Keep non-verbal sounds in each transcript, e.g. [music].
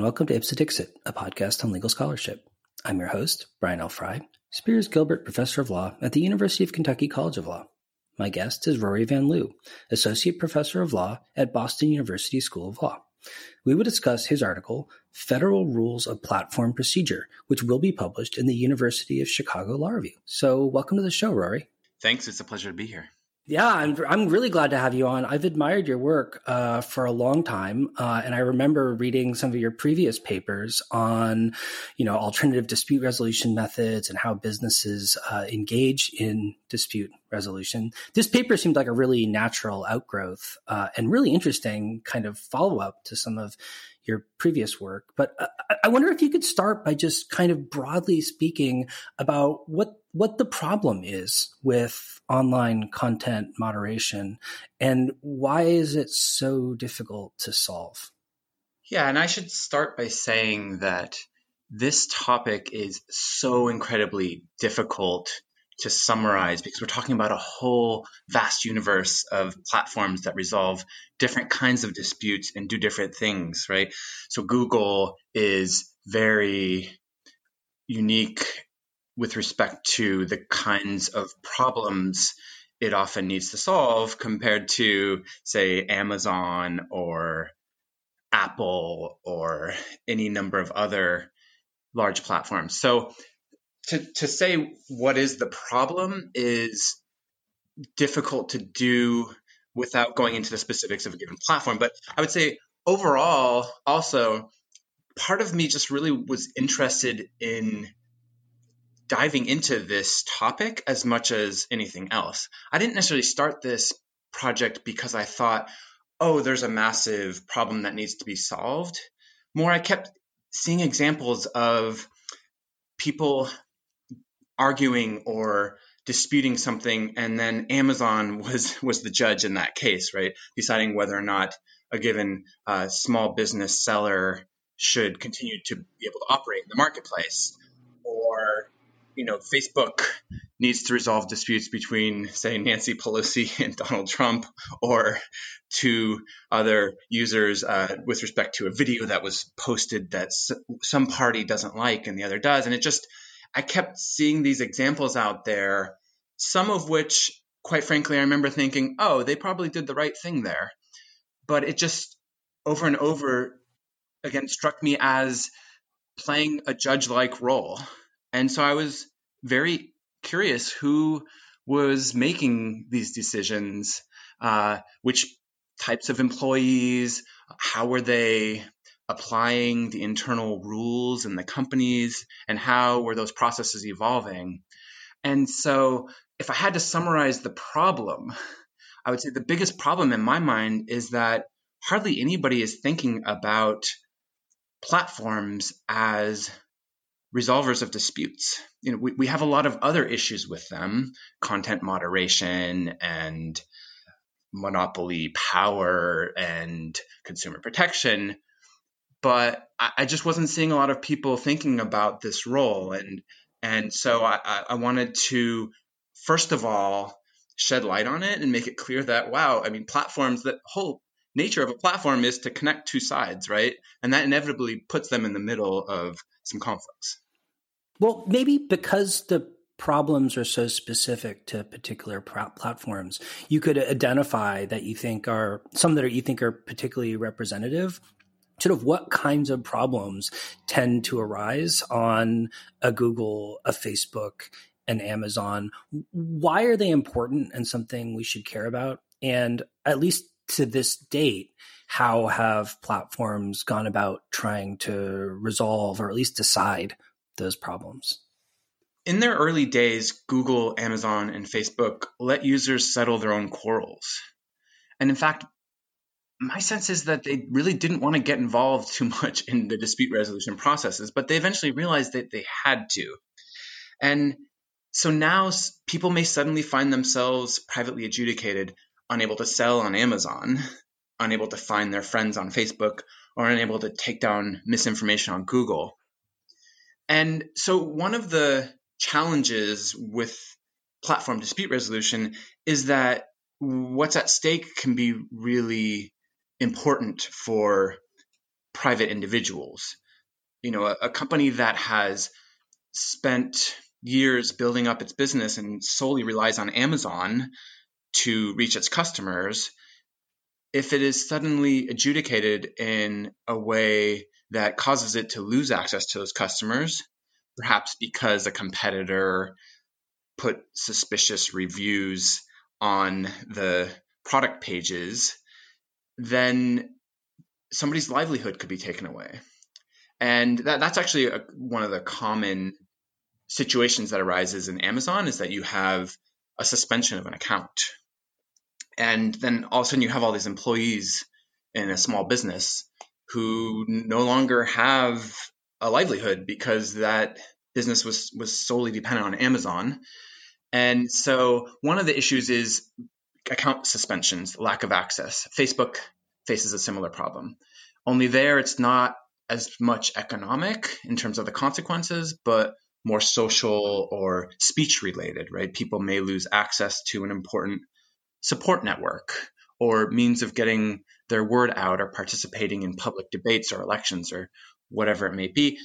and welcome to Ipse Dixit, a podcast on legal scholarship. I'm your host, Brian L. Frye, Spears Gilbert Professor of Law at the University of Kentucky College of Law. My guest is Rory Van Loo, Associate Professor of Law at Boston University School of Law. We will discuss his article, Federal Rules of Platform Procedure, which will be published in the University of Chicago Law Review. So, welcome to the show, Rory. Thanks. It's a pleasure to be here. Yeah, I'm, I'm really glad to have you on. I've admired your work uh, for a long time, uh, and I remember reading some of your previous papers on, you know, alternative dispute resolution methods and how businesses uh, engage in dispute resolution. This paper seemed like a really natural outgrowth uh, and really interesting kind of follow up to some of your previous work. But uh, I wonder if you could start by just kind of broadly speaking about what what the problem is with online content moderation and why is it so difficult to solve? Yeah, and I should start by saying that this topic is so incredibly difficult to summarize because we're talking about a whole vast universe of platforms that resolve different kinds of disputes and do different things, right? So Google is very unique with respect to the kinds of problems it often needs to solve compared to, say, Amazon or Apple or any number of other large platforms. So to, to say what is the problem is difficult to do without going into the specifics of a given platform. But I would say overall, also, part of me just really was interested in diving into this topic as much as anything else. I didn't necessarily start this project because I thought, oh, there's a massive problem that needs to be solved. More, I kept seeing examples of people arguing or disputing something and then amazon [laughs] was was the judge in that case right deciding whether or not a given uh, small business seller should continue to be able to operate in the marketplace or you know facebook needs to resolve disputes between say nancy pelosi [laughs] and donald trump or two other users uh, with respect to a video that was posted that some party doesn't like and the other does and it just I kept seeing these examples out there, some of which, quite frankly, I remember thinking, oh, they probably did the right thing there. But it just over and over again struck me as playing a judge like role. And so I was very curious who was making these decisions, uh, which types of employees, how were they applying the internal rules in the companies and how were those processes evolving. And so, if I had to summarize the problem, I would say the biggest problem in my mind is that hardly anybody is thinking about platforms as resolvers of disputes. You know, we, we have a lot of other issues with them, content moderation and monopoly power and consumer protection but I, I, just wasn't seeing a lot of people thinking about this role, and and so I, I wanted to first of all shed light on it and make it clear that wow, I mean platforms that whole nature of a platform is to connect two sides, right? And that inevitably puts them in the middle of some conflicts. Well, maybe because the problems are so specific to particular platforms, you could identify that you think are some that are, you think are particularly representative sort of what kinds of problems tend to arise on a Google, a Facebook, an Amazon. Why are they important and something we should care about? And at least to this date, how have platforms gone about trying to resolve or at least decide those problems? In their early days, Google, Amazon, and Facebook let users settle their own quarrels. And in fact, my sense is that they really didn't want to get involved too [laughs] much in the dispute resolution processes, but they eventually realized that they had to. And so now people may suddenly find themselves privately adjudicated, unable to sell on Amazon, unable to find their friends on Facebook, or unable to take down misinformation on Google. And so one of the challenges with platform dispute resolution is that what's at stake can be really important for private individuals. You know, a, a company that has spent years building up its business and solely relies on Amazon to reach its customers, if it is suddenly adjudicated in a way that causes it to lose access to those customers, perhaps because a competitor put suspicious reviews on the product pages, then somebody's livelihood could be taken away. And that, that's actually a, one of the common situations that arises in Amazon is that you have a suspension of an account. And then all of a sudden you have all these employees in a small business who no longer have a livelihood because that business was was solely dependent on Amazon. And so one of the issues is account suspensions, lack of access. Facebook faces a similar problem. Only there it's not as much economic in terms of the consequences, but more social or speech related, right? People may lose access to an important support network or means of getting their word out or participating in public debates or elections or whatever it may be.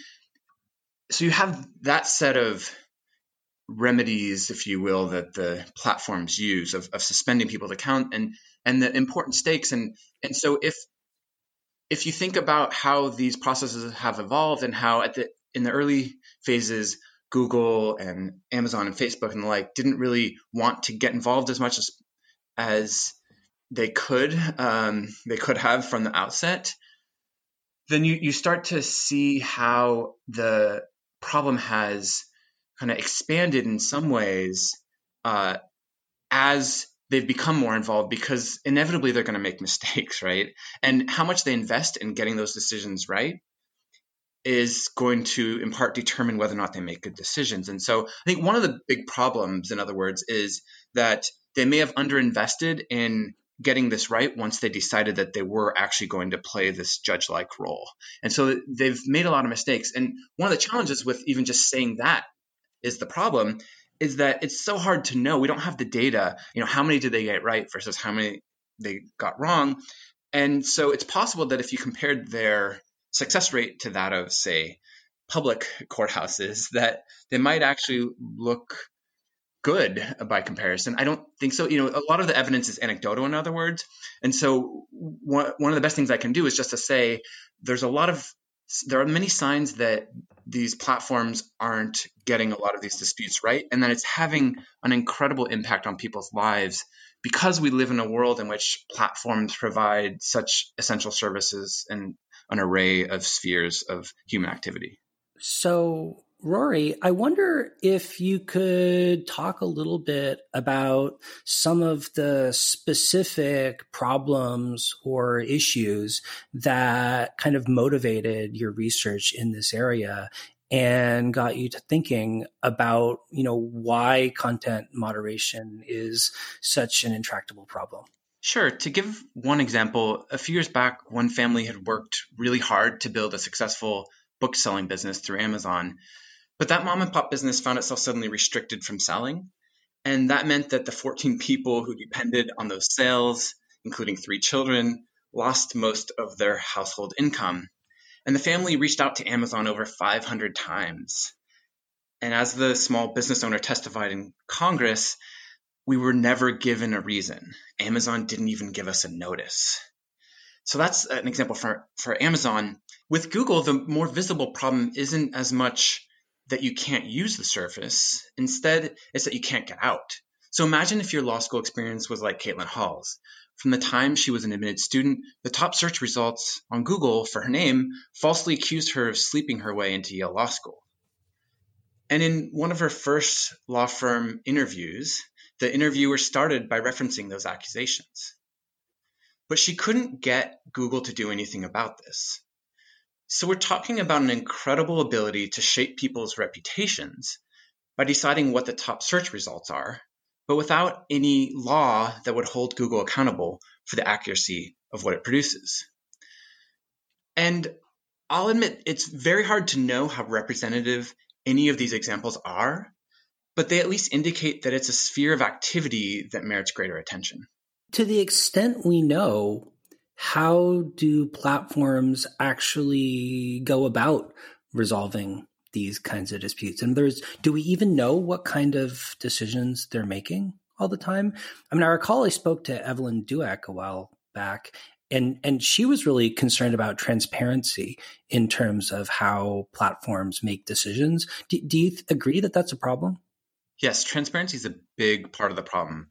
So you have that set of remedies, if you will, that the platforms use of, of suspending people's account and and the important stakes. And and so if if you think about how these processes have evolved and how at the in the early phases Google and Amazon and Facebook and the like didn't really want to get involved as much as as they could um, they could have from the outset, then you, you start to see how the problem has kind of expanded in some ways uh, as they've become more involved because inevitably they're going to make [laughs] mistakes, right? And how much they invest in getting those decisions right is going to in part determine whether or not they make good decisions. And so I think one of the big problems, in other words, is that they may have underinvested in getting this right once they decided that they were actually going to play this judge like role. And so they've made a lot of mistakes. And one of the challenges with even just saying that is the problem is that it's so hard to know. We don't have the data, you know, how many did they get right versus how many they got wrong. And so it's possible that if you compared their success rate to that of, say, public courthouses, that they might actually look good by comparison. I don't think so. You know, a lot of the evidence is anecdotal, in other words. And so, one, one of the best things I can do is just to say there's a lot of there are many signs that these platforms aren't getting a lot of these disputes right, and that it's having an incredible impact on people's lives because we live in a world in which platforms provide such essential services and an array of spheres of human activity. So, Rory, I wonder if you could talk a little bit about some of the specific problems or issues that kind of motivated your research in this area and got you to thinking about, you know, why content moderation is such an intractable problem. Sure. To give one example, a few years back, one family had worked really hard to build a successful book selling business through Amazon. But that mom and pop business found itself suddenly restricted from selling. And that meant that the 14 [laughs] people who depended on those sales, including three children, lost most of their household income. And the family reached out to Amazon over 500 times. And as the small business owner testified in Congress, we were never given a reason. Amazon didn't even give us a notice. So that's an example for, for Amazon. With Google, the more visible problem isn't as much that you can't use the surface. Instead, it's that you can't get out. So imagine if your law school experience was like Caitlin Hall's. From the time she was an admitted student, the top search results on Google for her name falsely accused her of sleeping her way into Yale Law School. And in one of her first law firm interviews, the interviewer started by referencing those accusations. But she couldn't get Google to do anything about this. So we're talking about an incredible ability to shape people's reputations by deciding what the top search results are, but without any law that would hold Google accountable for the accuracy of what it produces. And I'll admit it's very hard to know how representative any of these examples are, but they at least indicate that it's a sphere of activity that merits greater attention. To the extent we know, how do platforms actually go about resolving these kinds of disputes? And there's, do we even know what kind of decisions they're making all the time? I mean, I recall I spoke to Evelyn Douek a while back, and and she was really concerned about transparency in terms of how platforms make decisions. Do, do you agree that that's a problem? Yes, transparency is a big part of the problem,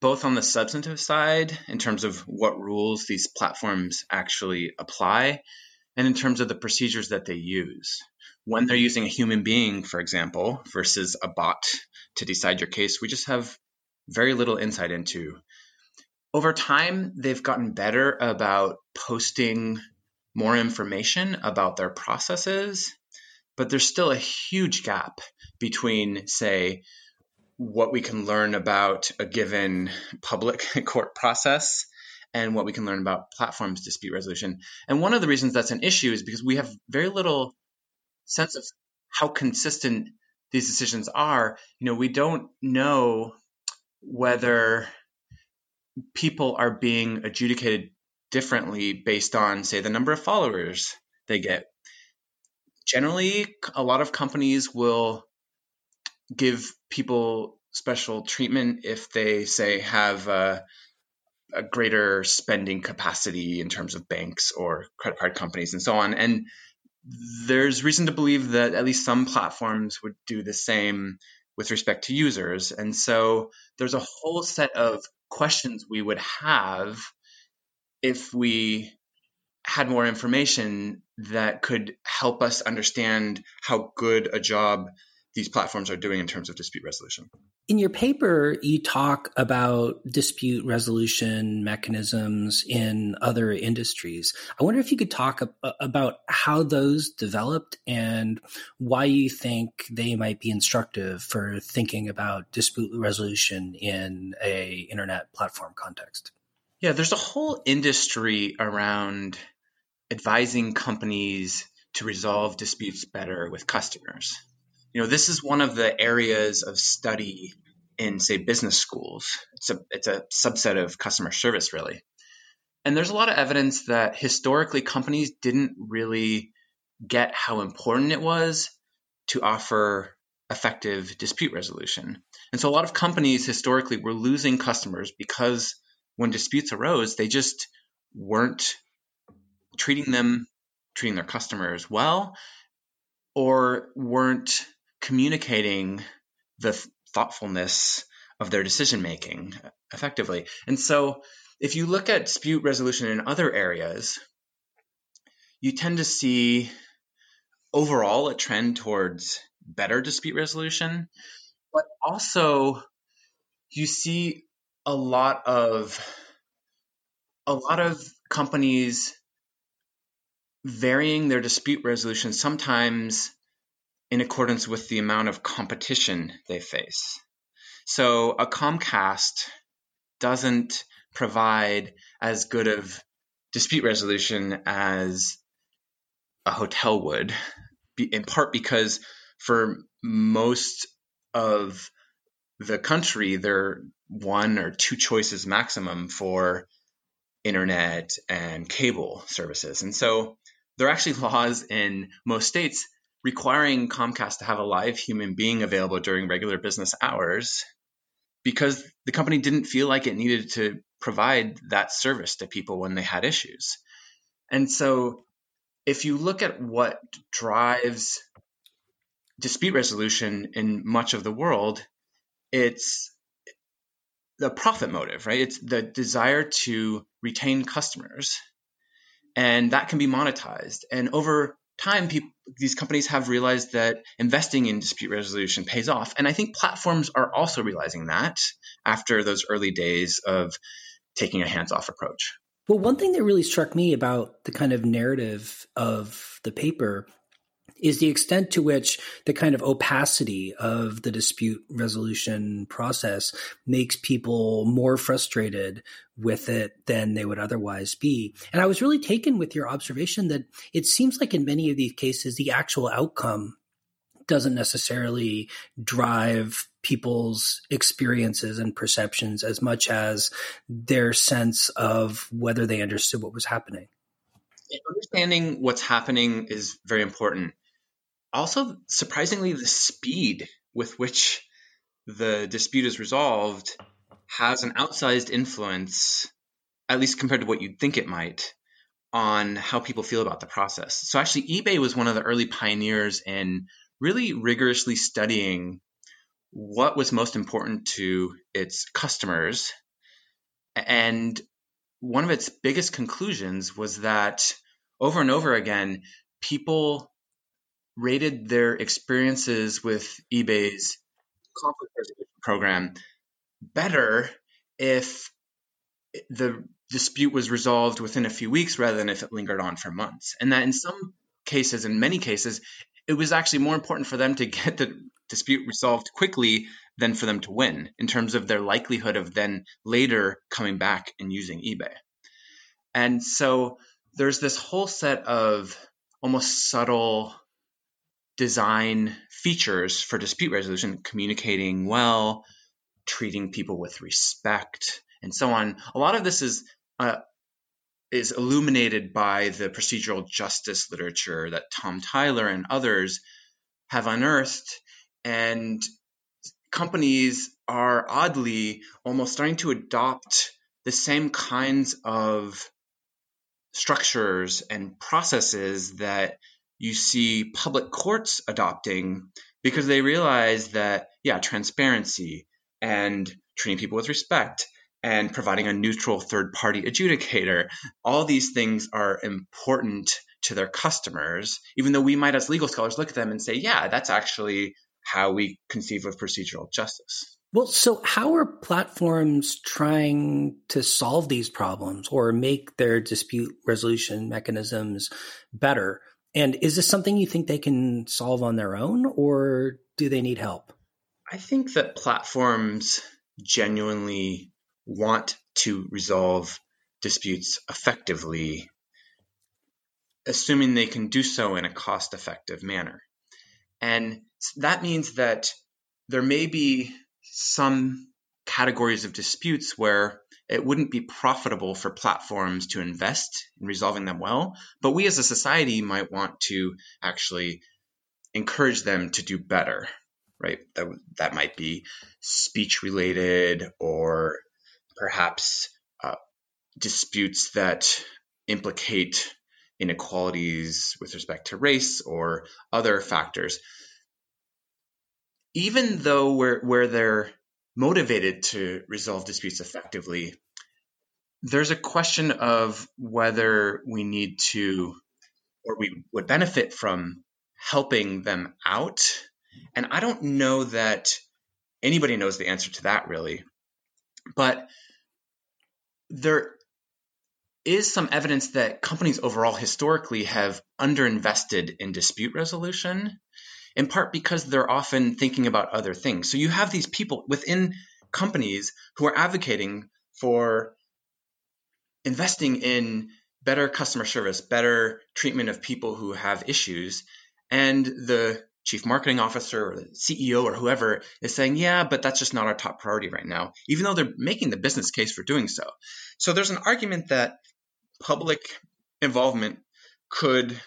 both on the substantive side in terms of what rules these platforms actually apply, and in terms of the procedures that they use. When they're using a human being, for example, versus a bot to decide your case, we just have very little insight into over time, they've gotten better about posting more information about their processes, but there's still a huge gap between, say, what we can learn about a given public [laughs] court process and what we can learn about platforms dispute resolution. And one of the reasons that's an issue is because we have very little sense of how consistent these decisions are. You know, we don't know whether people are being adjudicated differently based on, say, the number of followers they get. Generally, a lot of companies will give people special treatment if they, say, have a, a greater spending capacity in terms of banks or credit card companies and so on. And there's reason to believe that at least some platforms would do the same with respect to users. And so there's a whole set of questions we would have if we had more information that could help us understand how good a job these platforms are doing in terms of dispute resolution. In your paper, you talk about dispute resolution mechanisms in other industries. I wonder if you could talk uh, about how those developed and why you think they might be instructive for thinking about dispute resolution in a internet platform context. Yeah, there's a whole industry around advising companies to resolve disputes better with customers you know, this is one of the areas of study in, say, business schools. It's a it's a subset of customer service, really. And there's a lot of evidence that historically companies didn't really get how important it was to offer effective dispute resolution. And so a lot of companies historically were losing customers because when disputes arose, they just weren't treating them, treating their customers well, or weren't communicating the thoughtfulness of their decision making effectively. And so, if you look at dispute resolution in other areas, you tend to see overall a trend towards better dispute resolution, but also you see a lot of a lot of companies varying their dispute resolution sometimes in accordance with the amount of competition they face. So a Comcast doesn't provide as good of dispute resolution as a hotel would, in part because for most of the country, there are one or two choices maximum for internet and cable services. And so there are actually laws in most states requiring Comcast to have a live human being available during regular business hours because the company didn't feel like it needed to provide that service to people when they had issues. And so if you look at what drives dispute resolution in much of the world, it's the profit motive, right? It's the desire to retain customers. And that can be monetized. And over time, people, these companies have realized that investing in dispute resolution pays off. And I think platforms are also realizing that after those early days of taking a hands off approach. Well, one thing that really struck me about the kind of narrative of the paper is the extent to which the kind of opacity of the dispute resolution process makes people more frustrated with it than they would otherwise be. And I was really taken with your observation that it seems like in many of these cases, the actual outcome doesn't necessarily drive people's experiences and perceptions as much as their sense of whether they understood what was happening. Understanding what's happening is very important. Also, surprisingly, the speed with which the dispute is resolved has an outsized influence, at least compared to what you'd think it might, on how people feel about the process. So, actually, eBay was one of the early pioneers in really rigorously studying what was most important to its customers. And one of its biggest conclusions was that over and over again, people rated their experiences with eBay's conflict resolution program better if the dispute was resolved within a few weeks rather than if it lingered on for months. And that in some cases, in many cases, it was actually more important for them to get the dispute resolved quickly than for them to win in terms of their likelihood of then later coming back and using eBay. And so there's this whole set of almost subtle design features for dispute resolution, communicating well, treating people with respect, and so on. A lot of this is uh, is illuminated by the procedural justice literature that Tom Tyler and others have unearthed, and companies are oddly almost starting to adopt the same kinds of structures and processes that you see public courts adopting because they realize that, yeah, transparency and treating people with respect and providing a neutral third party adjudicator, all these things are important to their customers, even though we might, as legal scholars, look at them and say, yeah, that's actually how we conceive of procedural justice. Well, so how are platforms trying to solve these problems or make their dispute resolution mechanisms better? And is this something you think they can solve on their own or do they need help? I think that platforms genuinely want to resolve disputes effectively, assuming they can do so in a cost effective manner. And that means that there may be some categories of disputes where it wouldn't be profitable for platforms to invest in resolving them well, but we as a society might want to actually encourage them to do better, right? That, that might be speech related or perhaps uh, disputes that implicate inequalities with respect to race or other factors. Even though where, where they're motivated to resolve disputes effectively, there's a question of whether we need to or we would benefit from helping them out. And I don't know that anybody knows the answer to that really. But there is some evidence that companies overall historically have underinvested in dispute resolution, in part because they're often thinking about other things. So you have these people within companies who are advocating for investing in better customer service, better treatment of people who have issues, and the chief marketing officer or the CEO or whoever is saying, yeah, but that's just not our top priority right now, even though they're making the business case for doing so. So there's an argument that public involvement could,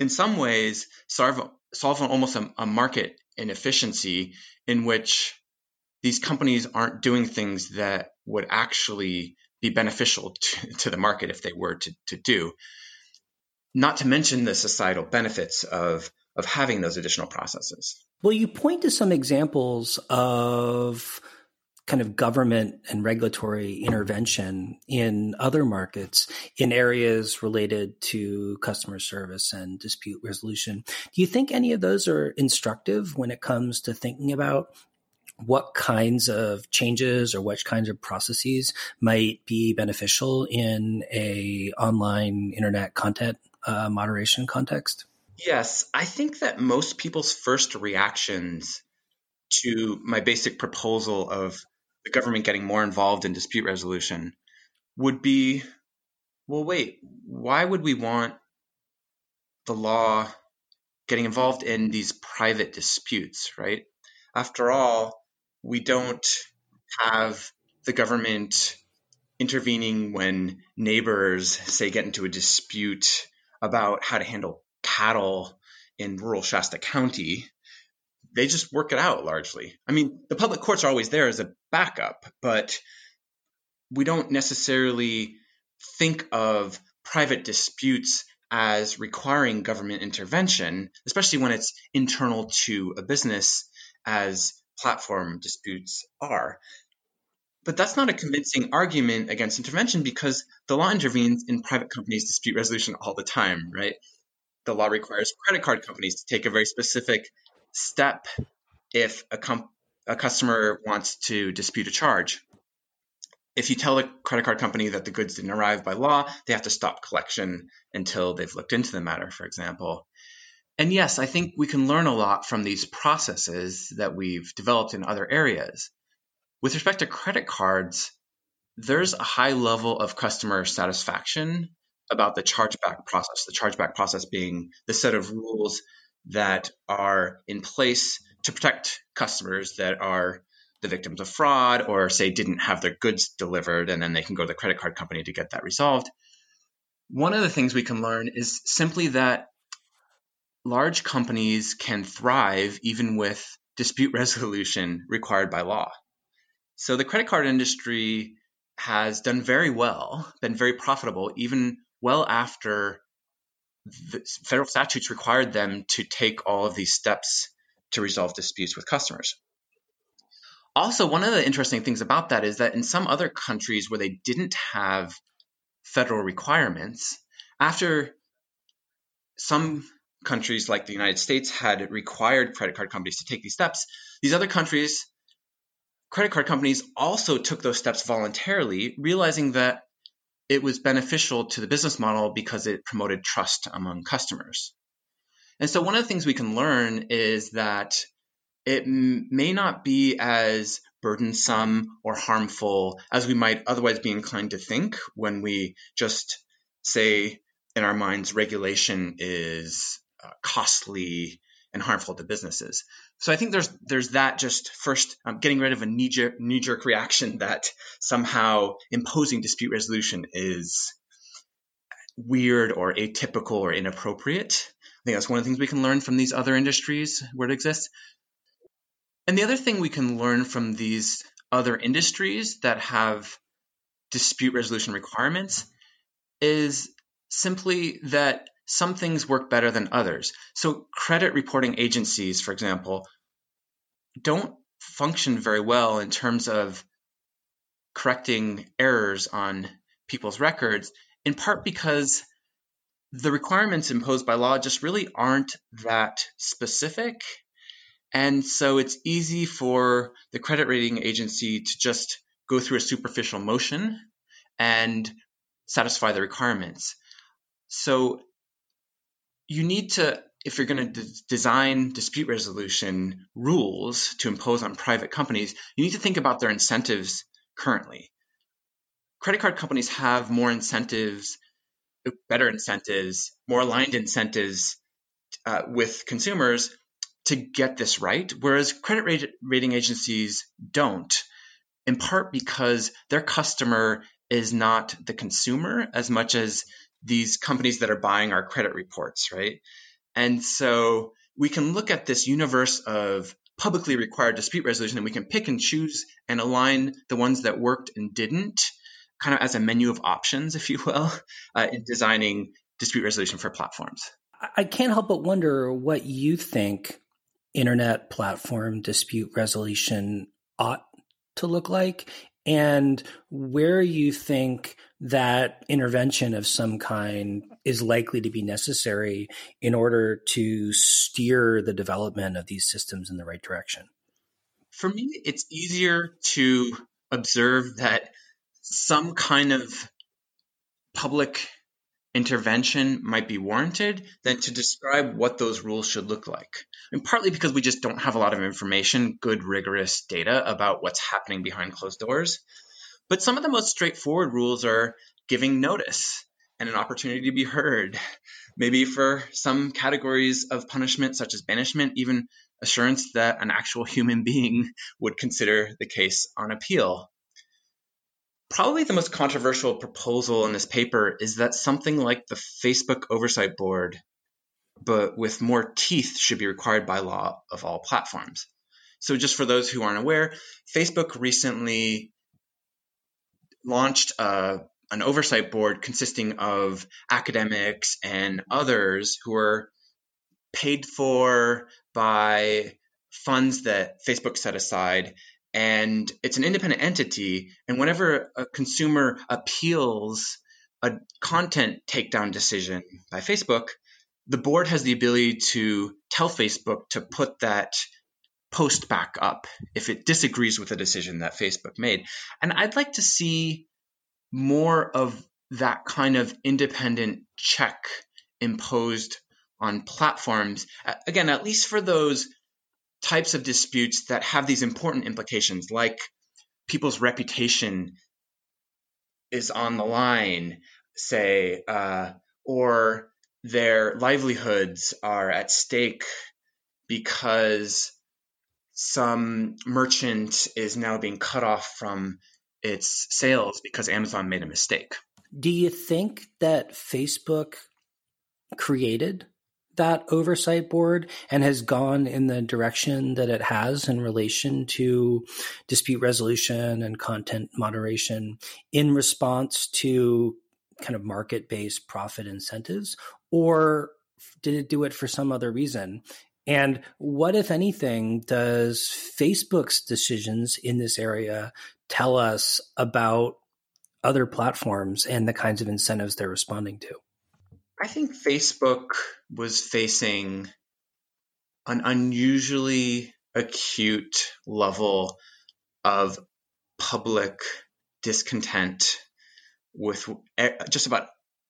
in some ways, solve, almost a, a market inefficiency in which these companies aren't doing things that would actually be beneficial [laughs] to, to the market if they were to, to do. Not to mention the societal benefits of of having those additional processes. Well, you point to some examples of kind of government and regulatory intervention in other markets in areas related to customer service and dispute resolution. Do you think any of those are instructive when it comes to thinking about what kinds of changes or which kinds of processes might be beneficial in a online internet content uh, moderation context? Yes, I think that most people's first reactions to my basic proposal of the government getting more involved in dispute resolution would be well, wait, why would we want the law getting involved in these private disputes, right? After all, we don't have the government intervening when neighbors, say, get into a dispute about how to handle cattle in rural Shasta County. They just work it out largely. I mean, the public courts are always there as a backup, but we don't necessarily think of private disputes as requiring government intervention, especially when it's internal to a business, as platform disputes are. But that's not a convincing argument against intervention because the law intervenes in private companies' dispute resolution all the time, right? The law requires credit card companies to take a very specific step if a, com- a customer wants to dispute a charge if you tell the credit card company that the goods didn't arrive by law, they have to stop collection until they've looked into the matter, for example. And yes, I think we can learn a lot from these processes that we've developed in other areas. With respect to credit cards, there's a high level of customer satisfaction about the chargeback process, the chargeback process being the set of rules that are in place to protect customers that are the victims of fraud or say didn't have their goods delivered and then they can go to the credit card company to get that resolved. One of the things we can learn is simply that large companies can thrive even with dispute [laughs] resolution required by law. So the credit card industry has done very well, been very profitable, even well after the federal statutes required them to take all of these steps to resolve disputes with customers. Also, one of the interesting things about that is that in some other countries where they didn't have federal requirements, after some countries like the United States had required credit card companies to take these steps, these other countries, credit card companies also took those steps voluntarily, realizing that it was beneficial to the business model because it promoted trust among customers. And so, one of the things we can learn is that it m- may not be as burdensome or harmful as we might otherwise be inclined to think when we just say in our minds regulation is uh, costly and harmful to businesses. So I think there's there's that just first um, getting rid of a knee jerk knee jerk reaction that somehow imposing dispute resolution is weird or atypical or inappropriate. I think that's one of the things we can learn from these other industries where it exists. And the other thing we can learn from these other industries that have dispute resolution requirements is simply that some things work better than others. So, credit reporting agencies, for example, don't function very well in terms of correcting errors on people's records, in part because the requirements imposed by law just really aren't that specific and so it's easy for the credit rating agency to just go through a superficial motion and satisfy the requirements. So you need to, if you're going to design dispute resolution rules to impose on private companies, you need to think about their incentives currently. Credit card companies have more incentives, better incentives, more aligned incentives uh, with consumers to get this right, whereas credit rate, rating agencies don't, in part because their customer is not the consumer as much as these companies that are buying our credit reports, right? And so we can look at this universe of publicly required dispute resolution and we can pick and choose and align the ones that worked and didn't, kind of as a menu of options, if you will, [laughs] uh, in designing dispute resolution for platforms. I can't help but wonder what you think internet platform dispute resolution ought to look like and where you think that intervention of some kind is likely to be necessary in order to steer the development of these systems in the right direction. For me, it's easier to observe that some kind of public intervention might be warranted than to describe what those rules should look like. And partly because we just don't have a lot of information, good, rigorous data about what's happening behind closed doors. But some of the most straightforward rules are giving notice and an opportunity to be heard. Maybe for some categories of punishment, such as banishment, even assurance that an actual human being would consider the case on appeal. Probably the most controversial proposal in this paper is that something like the Facebook Oversight Board, but with more teeth, should be required by law of all platforms. So, just for those who aren't aware, Facebook recently launched a an oversight board consisting of academics and others who are paid for by funds that Facebook set aside. And it's an independent entity. And whenever a consumer appeals a content takedown decision by Facebook, the board has the ability to tell Facebook to put that post back up if it disagrees with the decision that Facebook made. And I'd like to see more of that kind of independent check imposed on platforms. Again, at least for those types of disputes that have these important implications, like people's reputation is on the line, say, uh, or their livelihoods are at stake because some merchant is now being cut off from its sales because Amazon made a mistake. Do you think that Facebook created that oversight board and has gone in the direction that it has in relation to dispute resolution and content moderation in response to kind of market based profit incentives? Or did it do it for some other reason? And what, if anything, does Facebook's decisions in this area tell us about other platforms and the kinds of incentives they're responding to? I think Facebook was facing an unusually acute level of public discontent with just about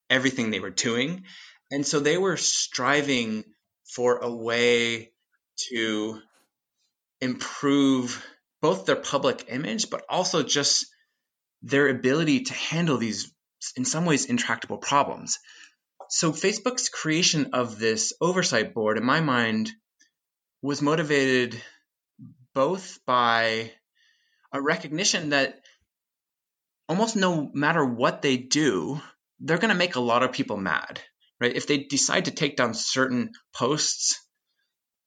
everything they were doing. And so they were striving for a way to improve both their public image, but also just their ability to handle these, in some ways, intractable problems. So, Facebook's creation of this oversight board, in my mind, was motivated both by a recognition that almost no matter what they do, they're going to make a lot of people mad, right? If they decide to take down certain posts,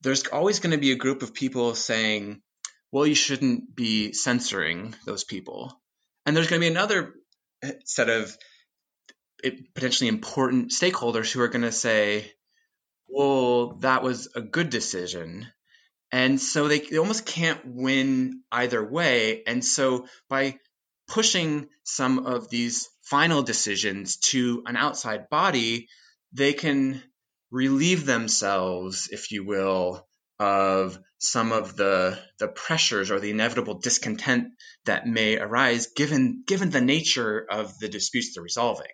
there's always going to be a group of people saying, well, you shouldn't be censoring those people. And there's going to be another eh, set of potentially important stakeholders who are going to say, well, that was a good decision. And so they, they almost can't win either way. And so by pushing some of these final decisions to an outside body, they can relieve themselves, if you will, of some of the the pressures or the inevitable discontent that may arise given given the nature of the disputes they're resolving.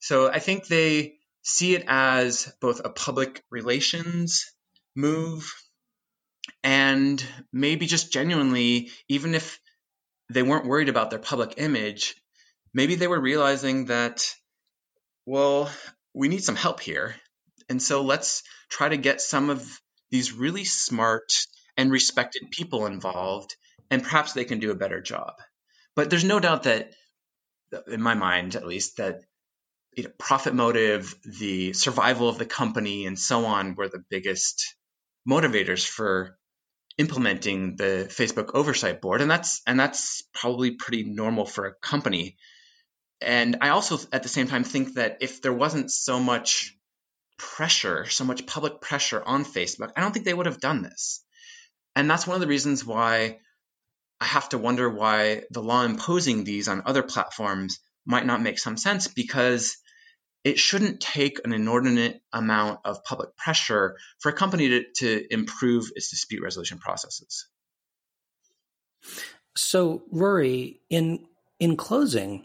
So I think they see it as both a public relations move and maybe just genuinely even if they weren't worried about their public image maybe they were realizing that well we need some help here and so let's try to get some of these really smart and respected people involved, and perhaps they can do a better job. But there's no doubt that, in my mind at least, that you know, profit motive, the survival of the company, and so on were the biggest motivators for implementing the Facebook oversight board, and that's and that's probably pretty normal for a company. And I also, at the same time, think that if there wasn't so much pressure, so much public pressure on Facebook, I don't think they would have done this. And that's one of the reasons why I have to wonder why the law imposing these on other platforms might not make some sense because it shouldn't take an inordinate amount of public pressure for a company to, to improve its dispute resolution processes. So, Rory, in in closing,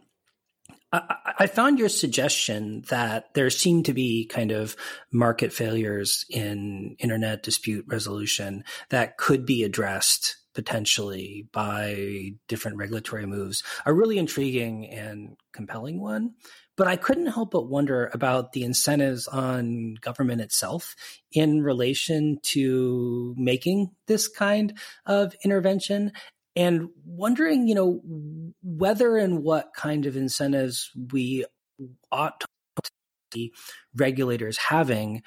I, found your suggestion that there seem to be kind of market failures in internet dispute resolution that could be addressed potentially by different regulatory moves a really intriguing and compelling one. But I couldn't help but wonder about the incentives on government itself in relation to making this kind of intervention and wondering, you know, whether and what kind of incentives we ought to see regulators having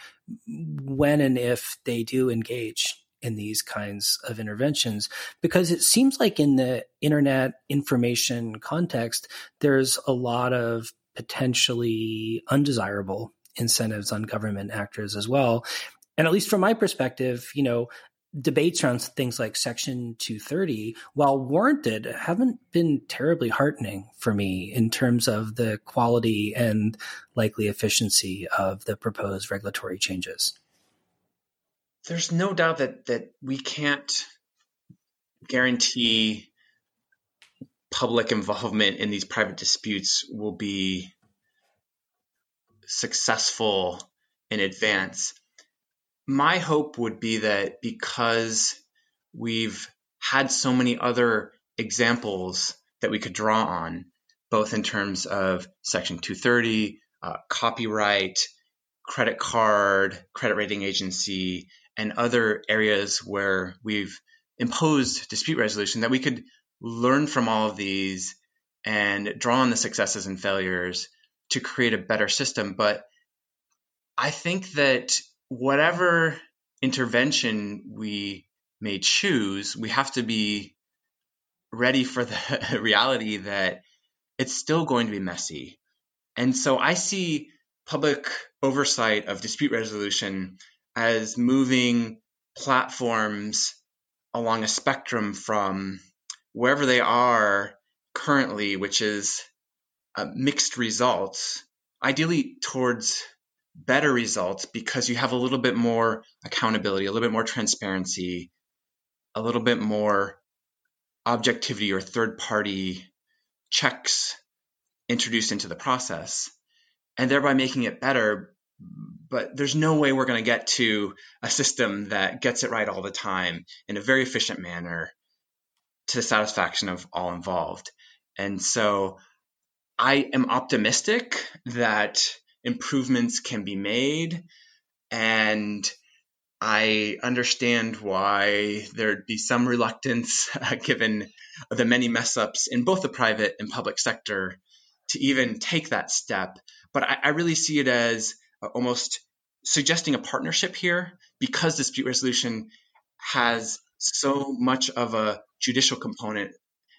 when and if they do engage in these kinds of interventions. Because it seems like in the internet information context there's a lot of potentially undesirable incentives on government actors as well and at least from my perspective you know debates around things like Section 230, while warranted, haven't been terribly heartening for me in terms of the quality and likely efficiency of the proposed regulatory changes. There's no doubt that that we can't guarantee public involvement in these private disputes will be successful in advance. My hope would be that because we've had so many other examples that we could draw on, both in terms of Section 230, uh, copyright, credit card, credit rating agency, and other areas where we've imposed dispute resolution, that we could learn from all of these and draw on the successes and failures to create a better system. But I think that whatever intervention we may choose, we have to be ready for the [laughs] reality that it's still going to be messy. And so I see public oversight of dispute resolution as moving platforms along a spectrum from wherever they are currently, which is uh, mixed results, ideally towards better results because you have a little bit more accountability, a little bit more transparency, a little bit more objectivity or third party checks introduced into the process and thereby making it better. But there's no way we're going to get to a system that gets it right all the time in a very efficient manner to the satisfaction of all involved. And so I am optimistic that improvements can be made. And I understand why there'd be some reluctance, uh, [laughs] given the many mess ups in both the private and public sector, to even take that step. But I, I really see it as almost suggesting a partnership here because dispute resolution has so much of a judicial component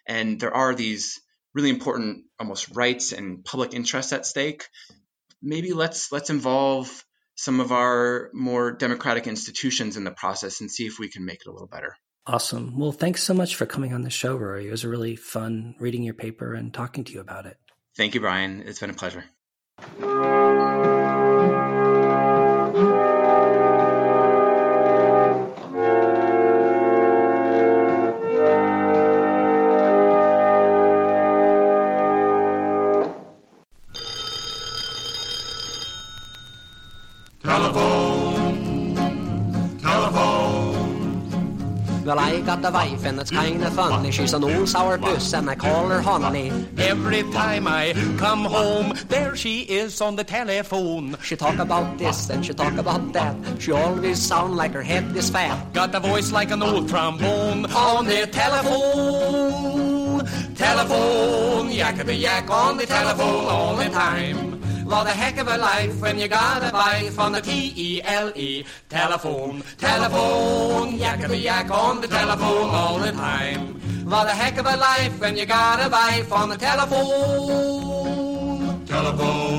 and there are these really important almost rights and public interests at stake maybe let's let's involve some of our more democratic institutions in the process and see if we can make it a little better. Awesome. Well, thanks so much for coming on the show, Rory. It was really fun reading your paper and talking to you about it. Thank you, Brian. It's been a pleasure. Got a wife and it's kinda funny. She's an old sour puss and I call her honey. Every time I come home, there she is on the telephone. She talk about this and she talk about that. She always sound like her head is fat. Got a voice like an old trombone on the telephone. Telephone, yakety yak on the telephone all the time. What a heck of a life when you got a wife on the T-E-L-E. Telephone, telephone, yakety yak on the telephone all the time. What a heck of a life when you got a wife on the telephone. Telephone.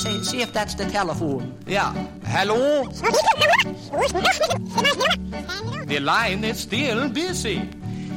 Say, see if that's the telephone. Yeah. Hello? [laughs] the line is still busy.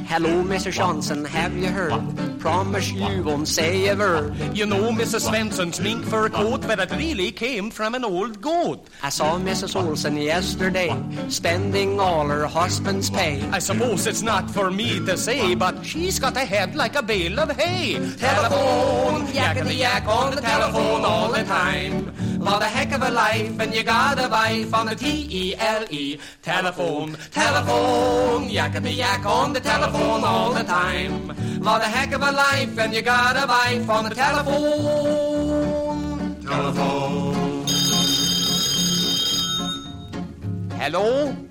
Hello, Mr. Johnson, have you heard? Promise you won't say a word. You know Mrs. Svensson's mink fur coat, but it really came from an old goat. I saw Mrs. Olson yesterday, spending all her husband's pay. I suppose it's not for me to say, but she's got a head like a bale of hay. Telephone, yakety yak on the telephone all the time. What a heck of a life, and you got a wife on the T-E-L-E. Telephone, telephone, yakety yak on the telephone all the time. What a heck of a life, and you got a wife on the telephone. Telephone. Hello?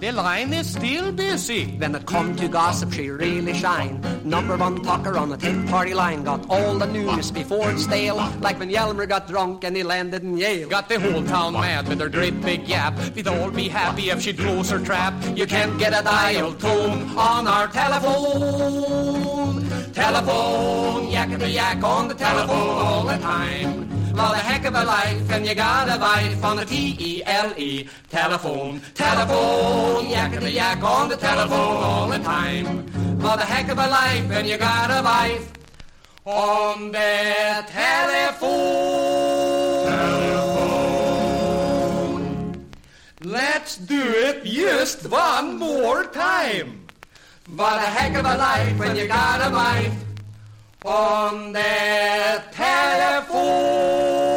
The line is still busy. When it come to gossip, she really shine. Number one talker on the 10 party line. Got all the news before it's stale. Like when Yelmer got drunk and he landed in Yale. Got the whole town mad with her great big yap. We'd all be happy if she'd close her trap. You can't get a dial tone on our telephone. Telephone, yakety yak on the telephone all the time. What a heck of a life, and you got a wife on the T-E-L-E. Telephone, telephone, yakety yak on the telephone all the time. What a heck of a life, and you got a wife on the telephone. Let's do it just one more time. What a heck of a life when you got a wife on the telephone.